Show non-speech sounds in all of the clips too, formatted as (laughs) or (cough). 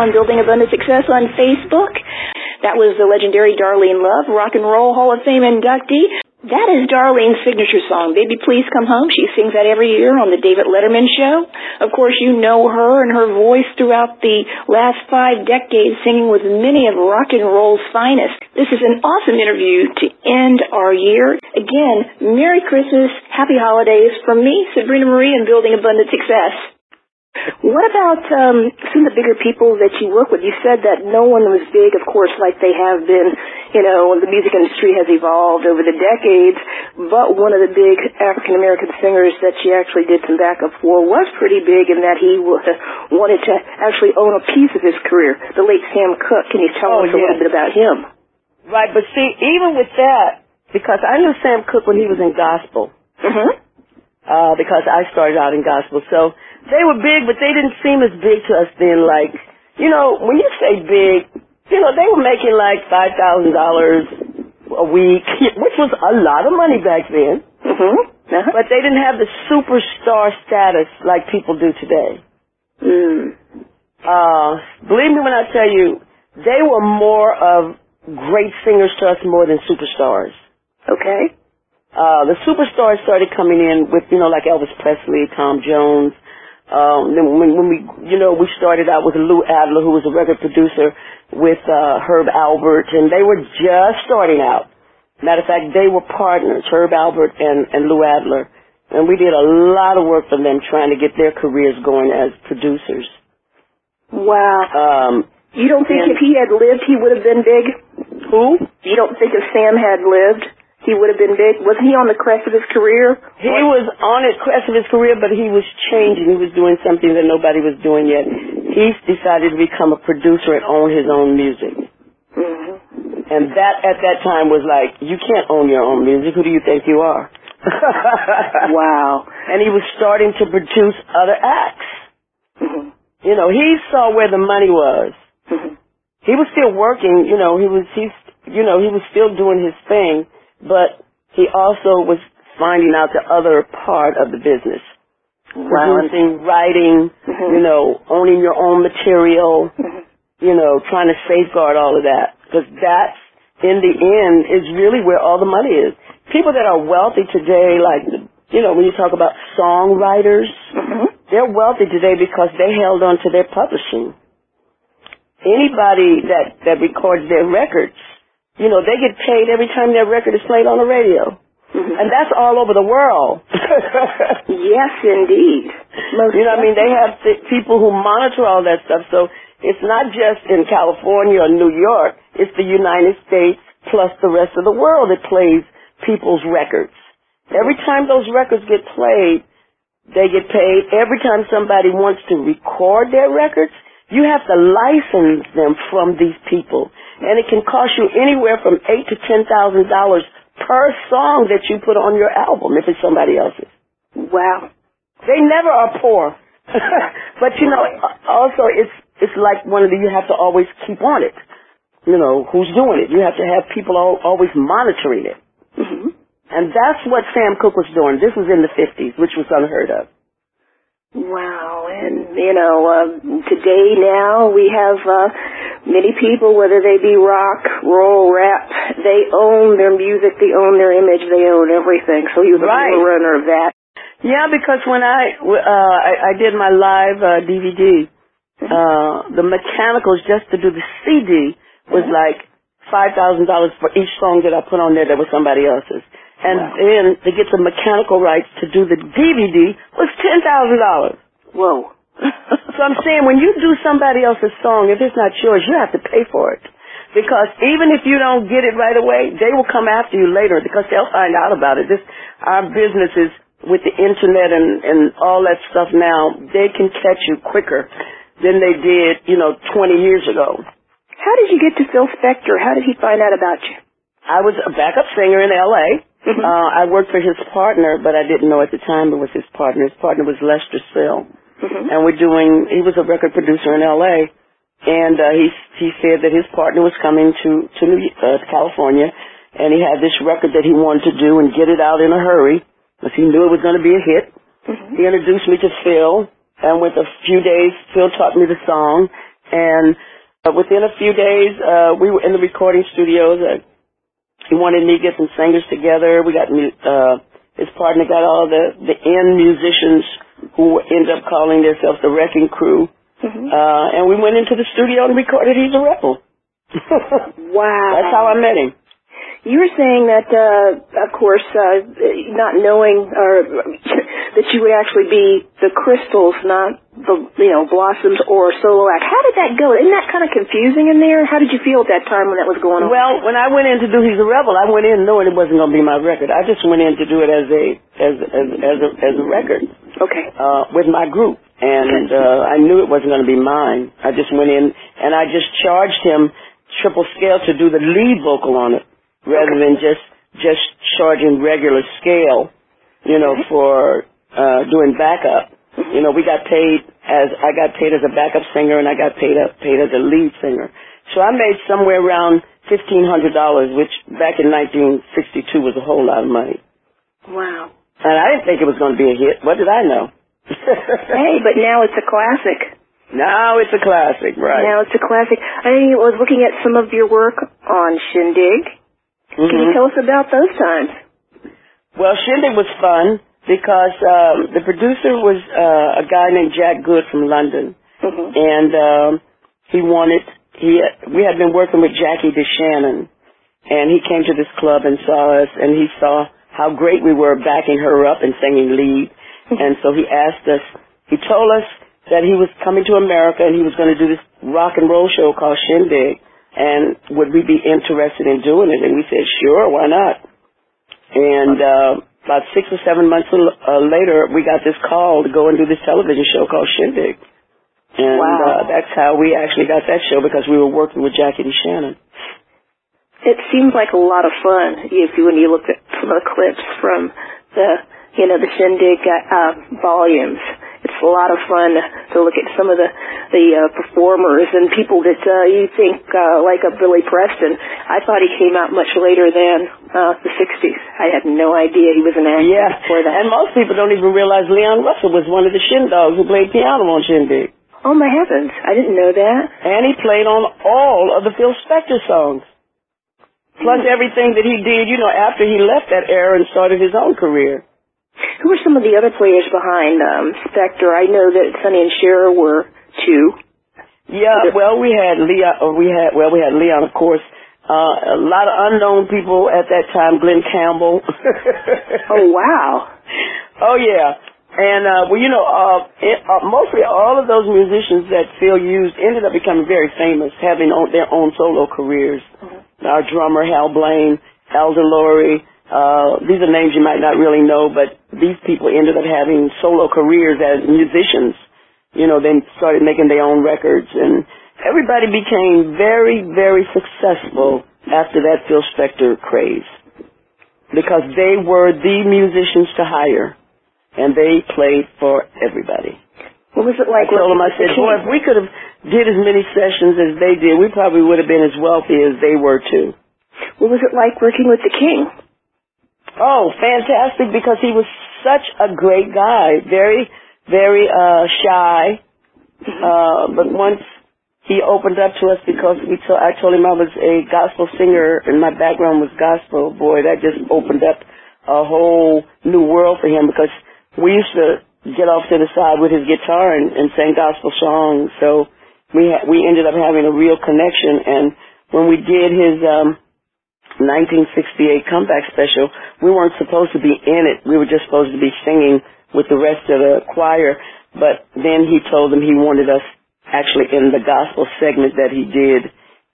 on Building Abundant Success on Facebook. That was the legendary Darlene Love, Rock and Roll Hall of Fame inductee. That is Darlene's signature song, Baby Please Come Home. She sings that every year on the David Letterman Show. Of course, you know her and her voice throughout the last five decades singing with many of rock and roll's finest. This is an awesome interview to end our year. Again, Merry Christmas, Happy Holidays from me, Sabrina Marie, and Building Abundant Success. What about um, some of the bigger people that you work with? You said that no one was big, of course, like they have been. You know, the music industry has evolved over the decades, but one of the big African American singers that she actually did some backup for was pretty big in that he wanted to actually own a piece of his career. The late Sam Cooke. Can you tell oh, us a little bit about him? Right, but see, even with that, because I knew Sam Cooke when he was in gospel. Mm-hmm. Uh, because I started out in gospel, so they were big, but they didn't seem as big to us then. Like, you know, when you say big, you know, they were making like five thousand dollars a week, (laughs) which was a lot of money back then. Mm-hmm. Uh-huh. But they didn't have the superstar status like people do today. Mm. Uh, believe me when I tell you, they were more of great singers to us more than superstars. Okay. Uh, the superstars started coming in with, you know, like Elvis Presley, Tom Jones, um, then when, when we, you know, we started out with Lou Adler, who was a record producer with uh, Herb Alpert, and they were just starting out. Matter of fact, they were partners, Herb Alpert and, and Lou Adler, and we did a lot of work for them trying to get their careers going as producers. Wow. Um, you don't think if he had lived, he would have been big? Who? You don't think if Sam had lived, he would have been big. Was he on the crest of his career? He was on the crest of his career, but he was changing. He was doing something that nobody was doing yet. He decided to become a producer and own his own music. Mm-hmm. And that at that time was like, you can't own your own music. Who do you think you are? (laughs) wow. And he was starting to produce other acts. Mm-hmm. You know, he saw where the money was. Mm-hmm. He was still working. You know, he was he's you know he was still doing his thing but he also was finding out the other part of the business. Wow. Producing, writing, mm-hmm. you know, owning your own material, mm-hmm. you know, trying to safeguard all of that. Because that's, in the end, is really where all the money is. People that are wealthy today, like, you know, when you talk about songwriters, mm-hmm. they're wealthy today because they held on to their publishing. Anybody that, that records their records you know, they get paid every time their record is played on the radio. Mm-hmm. And that's all over the world. (laughs) yes, indeed. Most you know I mean? They have th- people who monitor all that stuff. So it's not just in California or New York. It's the United States plus the rest of the world that plays people's records. Every time those records get played, they get paid. Every time somebody wants to record their records, you have to license them from these people and it can cost you anywhere from eight to ten thousand dollars per song that you put on your album if it's somebody else's. Wow. They never are poor. (laughs) but you know, also it's it's like one of the you have to always keep on it. You know, who's doing it? You have to have people all, always monitoring it. Mm-hmm. And that's what Sam Cooke was doing. This was in the 50s, which was unheard of. Wow, and you know, uh, today now we have uh, many people, whether they be rock, roll, rap, they own their music, they own their image, they own everything. So you're the right. runner of that. Yeah, because when I uh, I, I did my live uh, DVD, mm-hmm. uh, the mechanicals just to do the CD was mm-hmm. like five thousand dollars for each song that I put on there that was somebody else's. And wow. then to get the mechanical rights to do the DVD was ten thousand dollars. Whoa. (laughs) so I'm saying when you do somebody else's song, if it's not yours, you have to pay for it. Because even if you don't get it right away, they will come after you later because they'll find out about it. This our business is with the internet and, and all that stuff now, they can catch you quicker than they did, you know, 20 years ago. How did you get to Phil Spector? How did he find out about you? I was a backup singer in L.A. Mm-hmm. Uh, I worked for his partner, but I didn't know at the time it was his partner. His partner was Lester Sill. Mm-hmm. And we're doing, he was a record producer in LA. And, uh, he, he said that his partner was coming to, to New, uh, California. And he had this record that he wanted to do and get it out in a hurry. Because he knew it was going to be a hit. Mm-hmm. He introduced me to Phil. and with a few days, Phil taught me the song, and uh, within a few days, uh, we were in the recording studios. Uh, he wanted me to get some singers together. We got uh, his partner got all the the end musicians who ended up calling themselves the Wrecking Crew, mm-hmm. uh, and we went into the studio and recorded "He's a Rebel." (laughs) wow, that's how I met him. You were saying that, uh, of course, uh, not knowing or (laughs) that you would actually be the crystals, not the you know blossoms or solo act. How did that go? Isn't that kind of confusing in there? How did you feel at that time when that was going on? Well, when I went in to do He's a Rebel, I went in knowing it wasn't going to be my record. I just went in to do it as a as as as a, as a record. Okay. Uh, with my group, and uh, I knew it wasn't going to be mine. I just went in and I just charged him triple scale to do the lead vocal on it rather than just just charging regular scale, you know, for uh, doing backup. You know, we got paid as I got paid as a backup singer, and I got paid up, paid as a lead singer. So I made somewhere around fifteen hundred dollars, which back in 1962 was a whole lot of money. Wow! And I didn't think it was going to be a hit. What did I know? (laughs) hey, but now it's a classic. Now it's a classic, right? Now it's a classic. I was looking at some of your work on Shindig Mm-hmm. Can you tell us about those times? Well, Shindig was fun because um, the producer was uh, a guy named Jack Good from London, mm-hmm. and um, he wanted he we had been working with Jackie DeShannon, and he came to this club and saw us, and he saw how great we were backing her up and singing lead, and so he asked us. He told us that he was coming to America and he was going to do this rock and roll show called Shindig and would we be interested in doing it? And we said, sure, why not? And uh, about six or seven months uh, later, we got this call to go and do this television show called Shindig. And wow. uh, that's how we actually got that show because we were working with Jackie DeShannon. It seems like a lot of fun if you, when you look at some of the clips from the, you know, the Shindig uh, volumes it's a lot of fun to look at some of the the uh, performers and people that uh, you think uh, like a Billy Preston. I thought he came out much later than uh, the '60s. I had no idea he was an actor yeah. before that. And most people don't even realize Leon Russell was one of the Shindogs who played piano on Shindig. Oh my heavens! I didn't know that. And he played on all of the Phil Spector songs. Plus everything that he did, you know, after he left that era and started his own career. Who were some of the other players behind um, Spector? I know that Sonny and Cher were two. Yeah, well, we had Leon. Or we had well, we had Leon, of course. Uh, a lot of unknown people at that time. Glen Campbell. (laughs) oh (laughs) wow. Oh yeah. And uh, well, you know, uh, it, uh, mostly all of those musicians that Phil used ended up becoming very famous, having on, their own solo careers. Mm-hmm. Our drummer Hal Blaine, Al De Lory, uh, these are names you might not really know, but these people ended up having solo careers as musicians. You know, then started making their own records, and everybody became very, very successful after that Phil Spector craze because they were the musicians to hire, and they played for everybody. What was it like? I told them, I said, boy, if we could have did as many sessions as they did, we probably would have been as wealthy as they were too. What was it like working with the King? Oh, fantastic because he was such a great guy. Very, very, uh, shy. Uh, but once he opened up to us because we to- I told him I was a gospel singer and my background was gospel, boy, that just opened up a whole new world for him because we used to get off to the side with his guitar and, and sing gospel songs. So we ha- we ended up having a real connection. And when we did his um, 1968 comeback special, we weren't supposed to be in it. We were just supposed to be singing with the rest of the choir. But then he told them he wanted us actually in the gospel segment that he did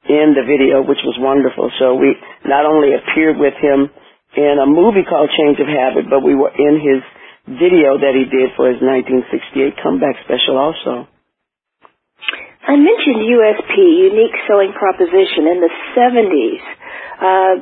in the video, which was wonderful. So we not only appeared with him in a movie called Change of Habit, but we were in his video that he did for his 1968 comeback special also. I mentioned USP, Unique Selling Proposition, in the 70s. Uh,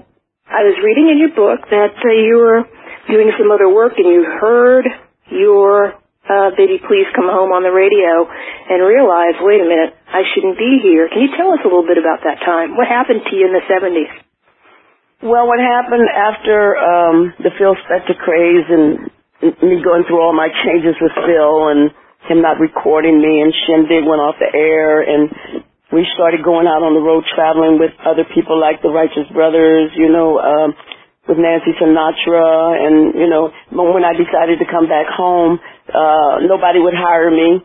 I was reading in your book that uh, you were doing some other work and you heard your uh, Baby Please Come Home on the radio and realized, wait a minute, I shouldn't be here. Can you tell us a little bit about that time? What happened to you in the 70s? Well, what happened after um, the Phil Spector craze and me going through all my changes with Phil and him not recording me and Shindig went off the air and we started going out on the road traveling with other people like the Righteous Brothers, you know, um, with Nancy Sinatra and, you know, when I decided to come back home, uh, nobody would hire me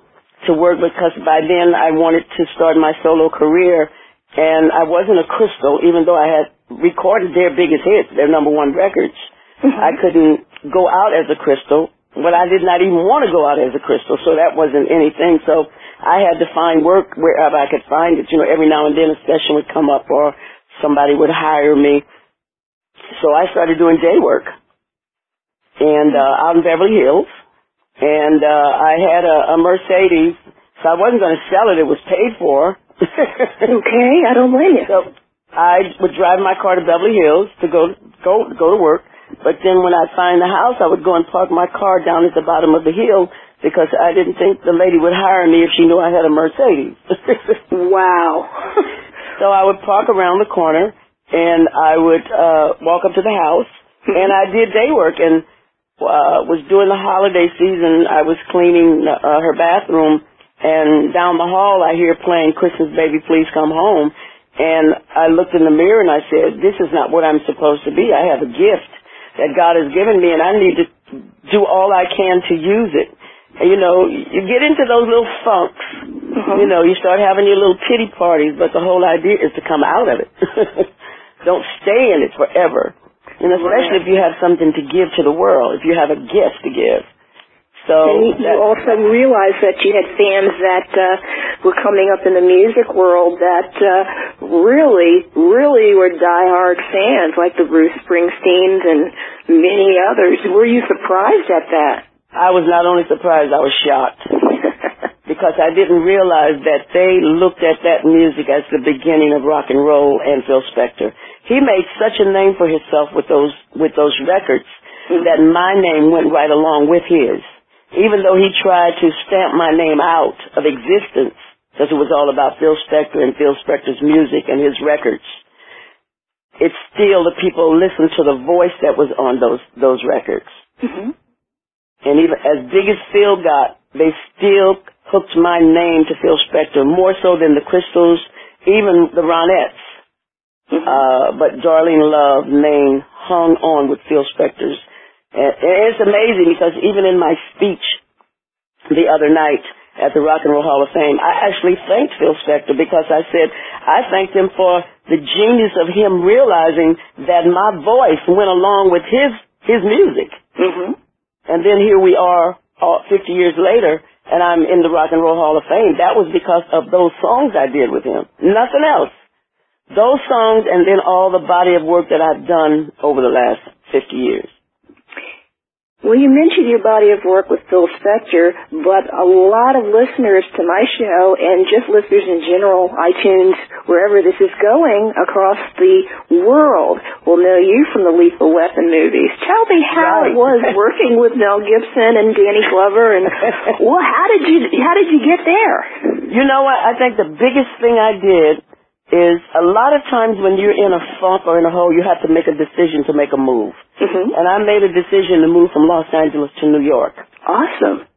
to work because by then I wanted to start my solo career and I wasn't a crystal even though I had recorded their biggest hits, their number one records. Mm-hmm. I couldn't go out as a crystal, but I did not even want to go out as a crystal, so that wasn't anything. So I had to find work wherever I could find it. You know, every now and then a session would come up or somebody would hire me. So I started doing day work and uh, out in Beverly Hills. And uh, I had a, a Mercedes, so I wasn't going to sell it. It was paid for. (laughs) okay, I don't blame you. So I would drive my car to Beverly Hills to go go go to work. But then when I'd find the house, I would go and park my car down at the bottom of the hill because I didn't think the lady would hire me if she knew I had a Mercedes. (laughs) wow. so I would park around the corner and I would uh walk up to the house (laughs) and I did day work and uh was during the holiday season I was cleaning uh, her bathroom and down the hall I hear playing Christmas baby please come home and I looked in the mirror and I said, this is not what I'm supposed to be. I have a gift that God has given me and I need to do all I can to use it. And, you know, you get into those little funks. Uh-huh. You know, you start having your little pity parties, but the whole idea is to come out of it. (laughs) Don't stay in it forever. And especially if you have something to give to the world, if you have a gift to give. So and you also realized that you had fans that uh, were coming up in the music world that uh, really, really were diehard fans, like the Bruce Springsteens and many others. Were you surprised at that? I was not only surprised, I was shocked. (laughs) because I didn't realize that they looked at that music as the beginning of rock and roll and Phil Spector. He made such a name for himself with those with those records mm-hmm. that my name went right along with his even though he tried to stamp my name out of existence, because it was all about Phil Spector and Phil Spector's music and his records, it's still the people listen to the voice that was on those those records. Mm-hmm. And even as big as Phil got, they still hooked my name to Phil Spector more so than the Crystals, even the Ronettes. Mm-hmm. Uh, but Darlene Love name hung on with Phil Spector's and it's amazing because even in my speech the other night at the Rock and Roll Hall of Fame, I actually thanked Phil Spector because I said I thanked him for the genius of him realizing that my voice went along with his his music. Mm-hmm. And then here we are, all 50 years later, and I'm in the Rock and Roll Hall of Fame. That was because of those songs I did with him. Nothing else. Those songs and then all the body of work that I've done over the last 50 years. Well, you mentioned your body of work with Phil Spector, but a lot of listeners to my show and just listeners in general, iTunes, wherever this is going across the world, will know you from the Lethal Weapon movies. Tell me how right. it was working with Mel Gibson and Danny Glover, and (laughs) well, how did you how did you get there? You know what? I think the biggest thing I did is a lot of times when you're in a funk or in a hole, you have to make a decision to make a move. Mm-hmm. And I made a decision to move from Los Angeles to New York. Awesome.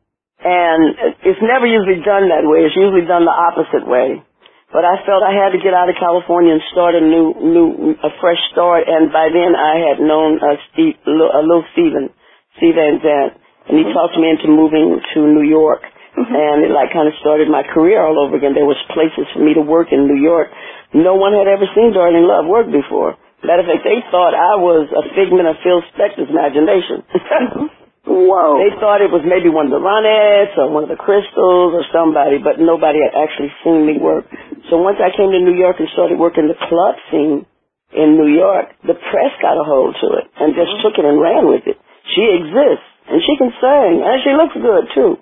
And it's never usually done that way. It's usually done the opposite way. But I felt I had to get out of California and start a new, new, a fresh start. And by then I had known uh, Steve, uh, Lil Steven, Steve Van Zandt, and he mm-hmm. talked me into moving to New York. Mm-hmm. And it like kind of started my career all over again. There was places for me to work in New York no one had ever seen Darlene Love work before. Matter of fact, they thought I was a figment of Phil Spector's imagination. (laughs) Whoa. They thought it was maybe one of the Ronettes or one of the Crystals or somebody, but nobody had actually seen me work. So once I came to New York and started working the club scene in New York, the press got a hold to it and just mm-hmm. took it and ran with it. She exists and she can sing and she looks good too.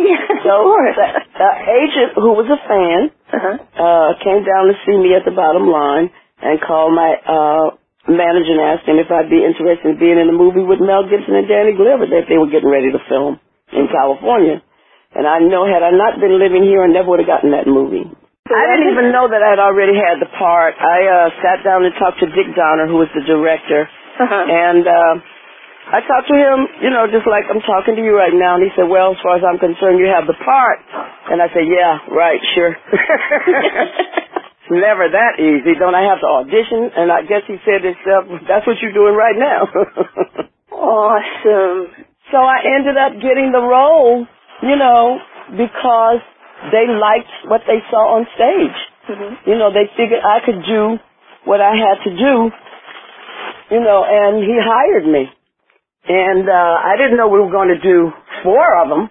Yeah, so. The, the agent who was a fan uh-huh. uh, came down to see me at the bottom line and called my uh, manager and asked him if I'd be interested in being in a movie with Mel Gibson and Danny Glover that they were getting ready to film in California. And I know had I not been living here, I never would have gotten that movie. I didn't even know that I'd already had the part. I uh, sat down and talked to Dick Donner, who was the director, uh-huh. and uh, I talked to him, you know, just like I'm talking to you right now, and he said, well, as far as I'm concerned, you have the part. And I said, yeah, right, sure. (laughs) (laughs) it's never that easy. Don't I have to audition? And I guess he said himself, (laughs) that's what you're doing right now. (laughs) awesome. So I ended up getting the role, you know, because they liked what they saw on stage. Mm-hmm. You know, they figured I could do what I had to do, you know, and he hired me. And uh, I didn't know we were going to do four of them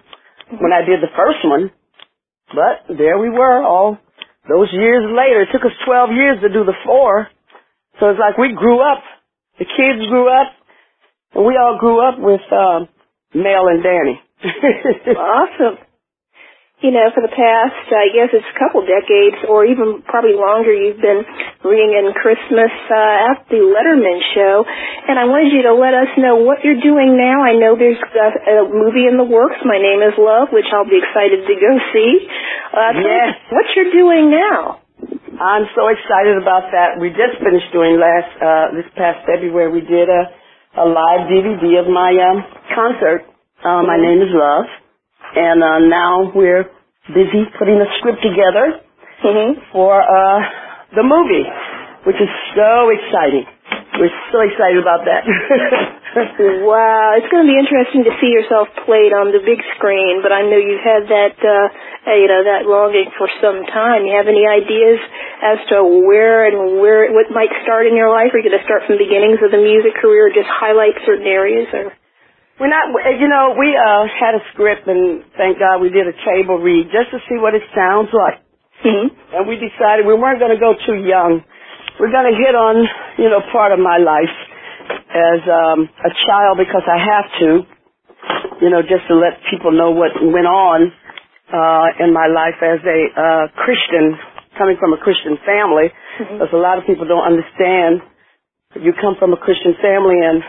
when I did the first one. But there we were all those years later. It took us 12 years to do the four. So it's like we grew up. The kids grew up. And we all grew up with um, Mel and Danny. (laughs) awesome you know, for the past, I guess it's a couple decades or even probably longer, you've been bringing in Christmas uh, at the Letterman show. And I wanted you to let us know what you're doing now. I know there's a, a movie in the works, My Name is Love, which I'll be excited to go see. Uh, yes. What you're doing now. I'm so excited about that. We just finished doing last, uh, this past February, we did a, a live DVD of my um, concert, uh, My Name is Love and uh, now we're busy putting a script together mm-hmm. for uh, the movie, which is so exciting. We're so excited about that. (laughs) wow, it's going to be interesting to see yourself played on the big screen. But I know you've had that, uh, you know, that longing for some time. You have any ideas as to where and where what might start in your life? Are you going to start from the beginnings of the music career, or just highlight certain areas? Or we're not, you know, we uh, had a script and thank God we did a table read just to see what it sounds like. Mm-hmm. And we decided we weren't going to go too young. We're going to hit on, you know, part of my life as um, a child because I have to, you know, just to let people know what went on uh, in my life as a uh, Christian, coming from a Christian family. Mm-hmm. Because a lot of people don't understand. You come from a Christian family and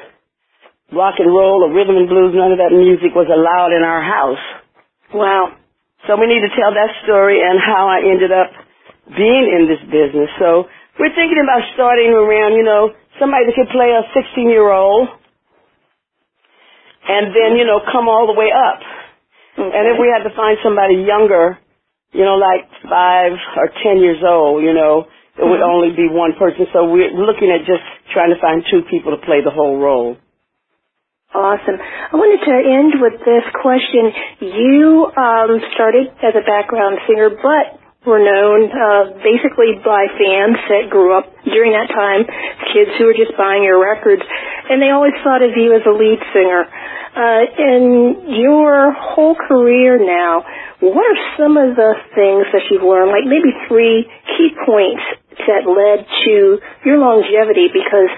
rock and roll or rhythm and blues, none of that music was allowed in our house. Wow. So we need to tell that story and how I ended up being in this business. So we're thinking about starting around, you know, somebody that could play a 16 year old and then, you know, come all the way up. Okay. And if we had to find somebody younger, you know, like five or ten years old, you know, it mm-hmm. would only be one person. So we're looking at just trying to find two people to play the whole role. Awesome. I wanted to end with this question. You um, started as a background singer, but were known uh, basically by fans that grew up during that time, kids who were just buying your records, and they always thought of you as a lead singer. Uh, in your whole career now, what are some of the things that you've learned, like maybe three key points that led to your longevity because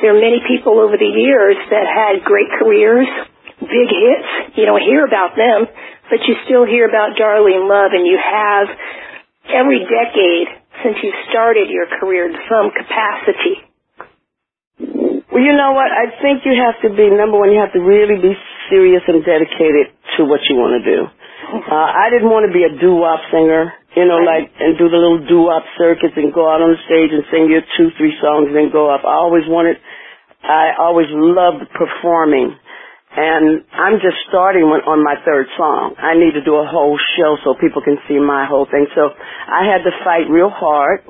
there are many people over the years that had great careers, big hits. You don't hear about them, but you still hear about Darlene Love and you have every decade since you started your career in some capacity. Well, you know what? I think you have to be, number one, you have to really be serious and dedicated to what you want to do. Uh, I didn't want to be a doo-wop singer you know, like, and do the little doo-wop circuits and go out on the stage and sing your two, three songs and then go up. I always wanted, I always loved performing. And I'm just starting on my third song. I need to do a whole show so people can see my whole thing. So I had to fight real hard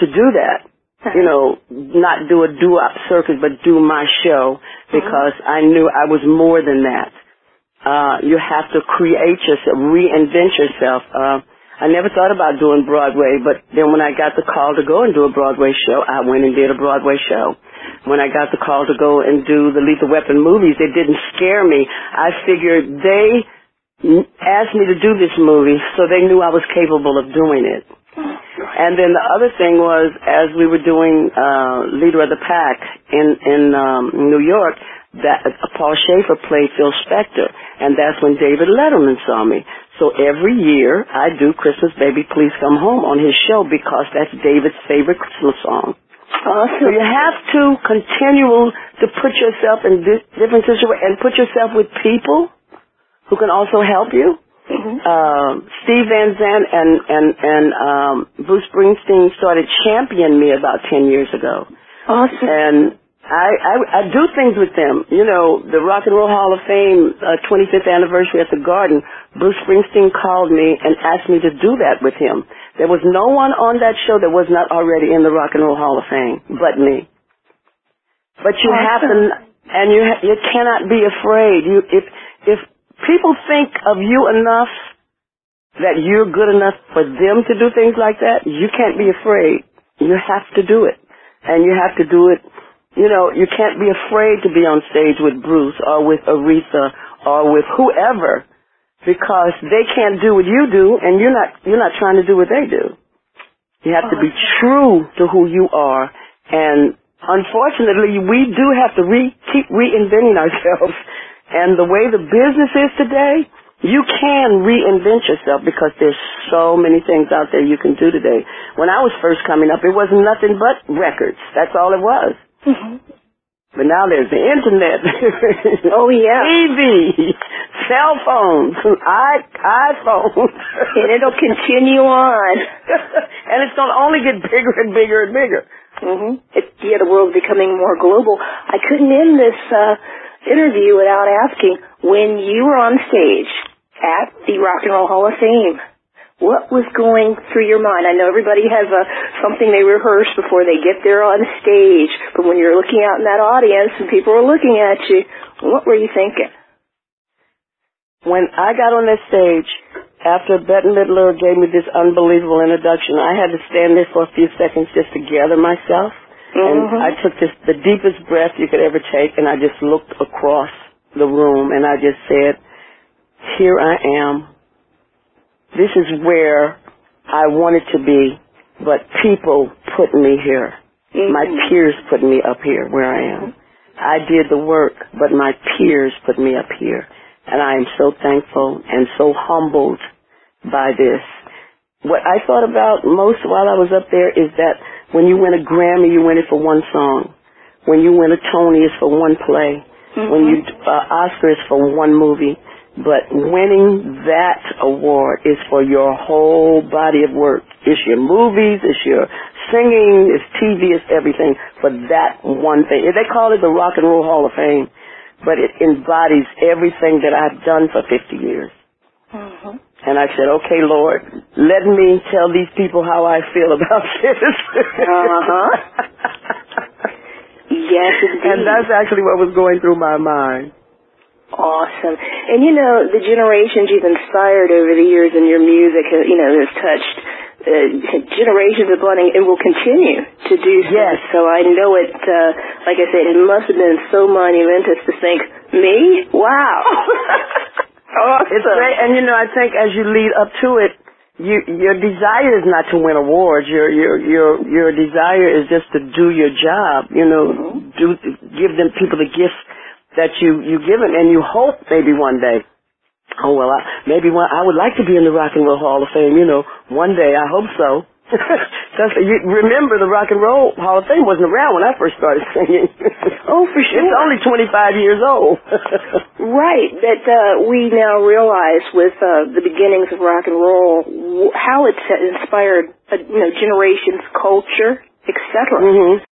to do that. You know, not do a doo-wop circuit, but do my show because I knew I was more than that. Uh, you have to create yourself, reinvent yourself. Uh, I never thought about doing Broadway, but then when I got the call to go and do a Broadway show, I went and did a Broadway show. When I got the call to go and do the Lethal Weapon movies, it didn't scare me. I figured they asked me to do this movie, so they knew I was capable of doing it. And then the other thing was, as we were doing uh, Leader of the Pack in in um, New York, that uh, Paul Shaffer played Phil Spector, and that's when David Letterman saw me. So every year I do Christmas Baby Please Come Home on his show because that's David's favorite Christmas song. Awesome. So you have to continue to put yourself in different situations and put yourself with people who can also help you. Mm-hmm. Uh, Steve Van Zandt and and and um, Bruce Springsteen started championing me about ten years ago. Awesome. And I, I I do things with them. You know, the Rock and Roll Hall of Fame uh, 25th anniversary at the Garden. Bruce Springsteen called me and asked me to do that with him. There was no one on that show that was not already in the Rock and Roll Hall of Fame but me. But you awesome. have to, and you ha- you cannot be afraid. You if if people think of you enough that you're good enough for them to do things like that, you can't be afraid. You have to do it, and you have to do it you know, you can't be afraid to be on stage with Bruce or with Aretha or with whoever because they can't do what you do and you're not you're not trying to do what they do. You have to be oh, true to who you are and unfortunately we do have to re keep reinventing ourselves (laughs) and the way the business is today, you can reinvent yourself because there's so many things out there you can do today. When I was first coming up, it wasn't nothing but records. That's all it was. Mm-hmm. But now there's the internet. (laughs) oh yeah. TV, cell phones, i iPhones. and it'll continue on. (laughs) and it's going to only get bigger and bigger and bigger. Mm-hmm. It, yeah, the world's becoming more global. I couldn't end this uh, interview without asking when you were on stage at the Rock and Roll Hall of Fame what was going through your mind? I know everybody has a something they rehearse before they get there on stage, but when you're looking out in that audience and people are looking at you, what were you thinking? When I got on that stage, after Bette Midler gave me this unbelievable introduction, I had to stand there for a few seconds just to gather myself. Mm-hmm. And I took this, the deepest breath you could ever take, and I just looked across the room, and I just said, here I am this is where I wanted to be, but people put me here. Mm-hmm. My peers put me up here where I am. I did the work, but my peers put me up here. And I am so thankful and so humbled by this. What I thought about most while I was up there is that when you win a Grammy, you win it for one song. When you win a Tony, it's for one play. Mm-hmm. When you uh, Oscar, it's for one movie. But winning that award is for your whole body of work. It's your movies, it's your singing, it's TV, it's everything for that one thing. They call it the Rock and Roll Hall of Fame, but it embodies everything that I've done for 50 years. Mm-hmm. And I said, okay, Lord, let me tell these people how I feel about (laughs) this. uh-huh. (laughs) yes, indeed. And that's actually what was going through my mind. Awesome. And you know, the generations you've inspired over the years in your music, uh, you know, has touched uh, generations of blooding and will continue to do so. Yes. So I know it, uh, like I said, it must have been so monumentous to think, me? Wow. (laughs) awesome. It's great. And you know, I think as you lead up to it, you, your desire is not to win awards. Your your your your desire is just to do your job. You know, mm-hmm. do give them people the gifts that you you given, and you hope maybe one day. Oh well, I, maybe one, I would like to be in the Rock and Roll Hall of Fame. You know, one day I hope so. (laughs) That's, you remember the Rock and Roll Hall of Fame wasn't around when I first started (laughs) singing. oh, for sure. It's only 25 years old. (laughs) right. That uh, we now realize with uh, the beginnings of rock and roll how it's inspired, uh, you know, generations, culture, etc. Mm-hmm.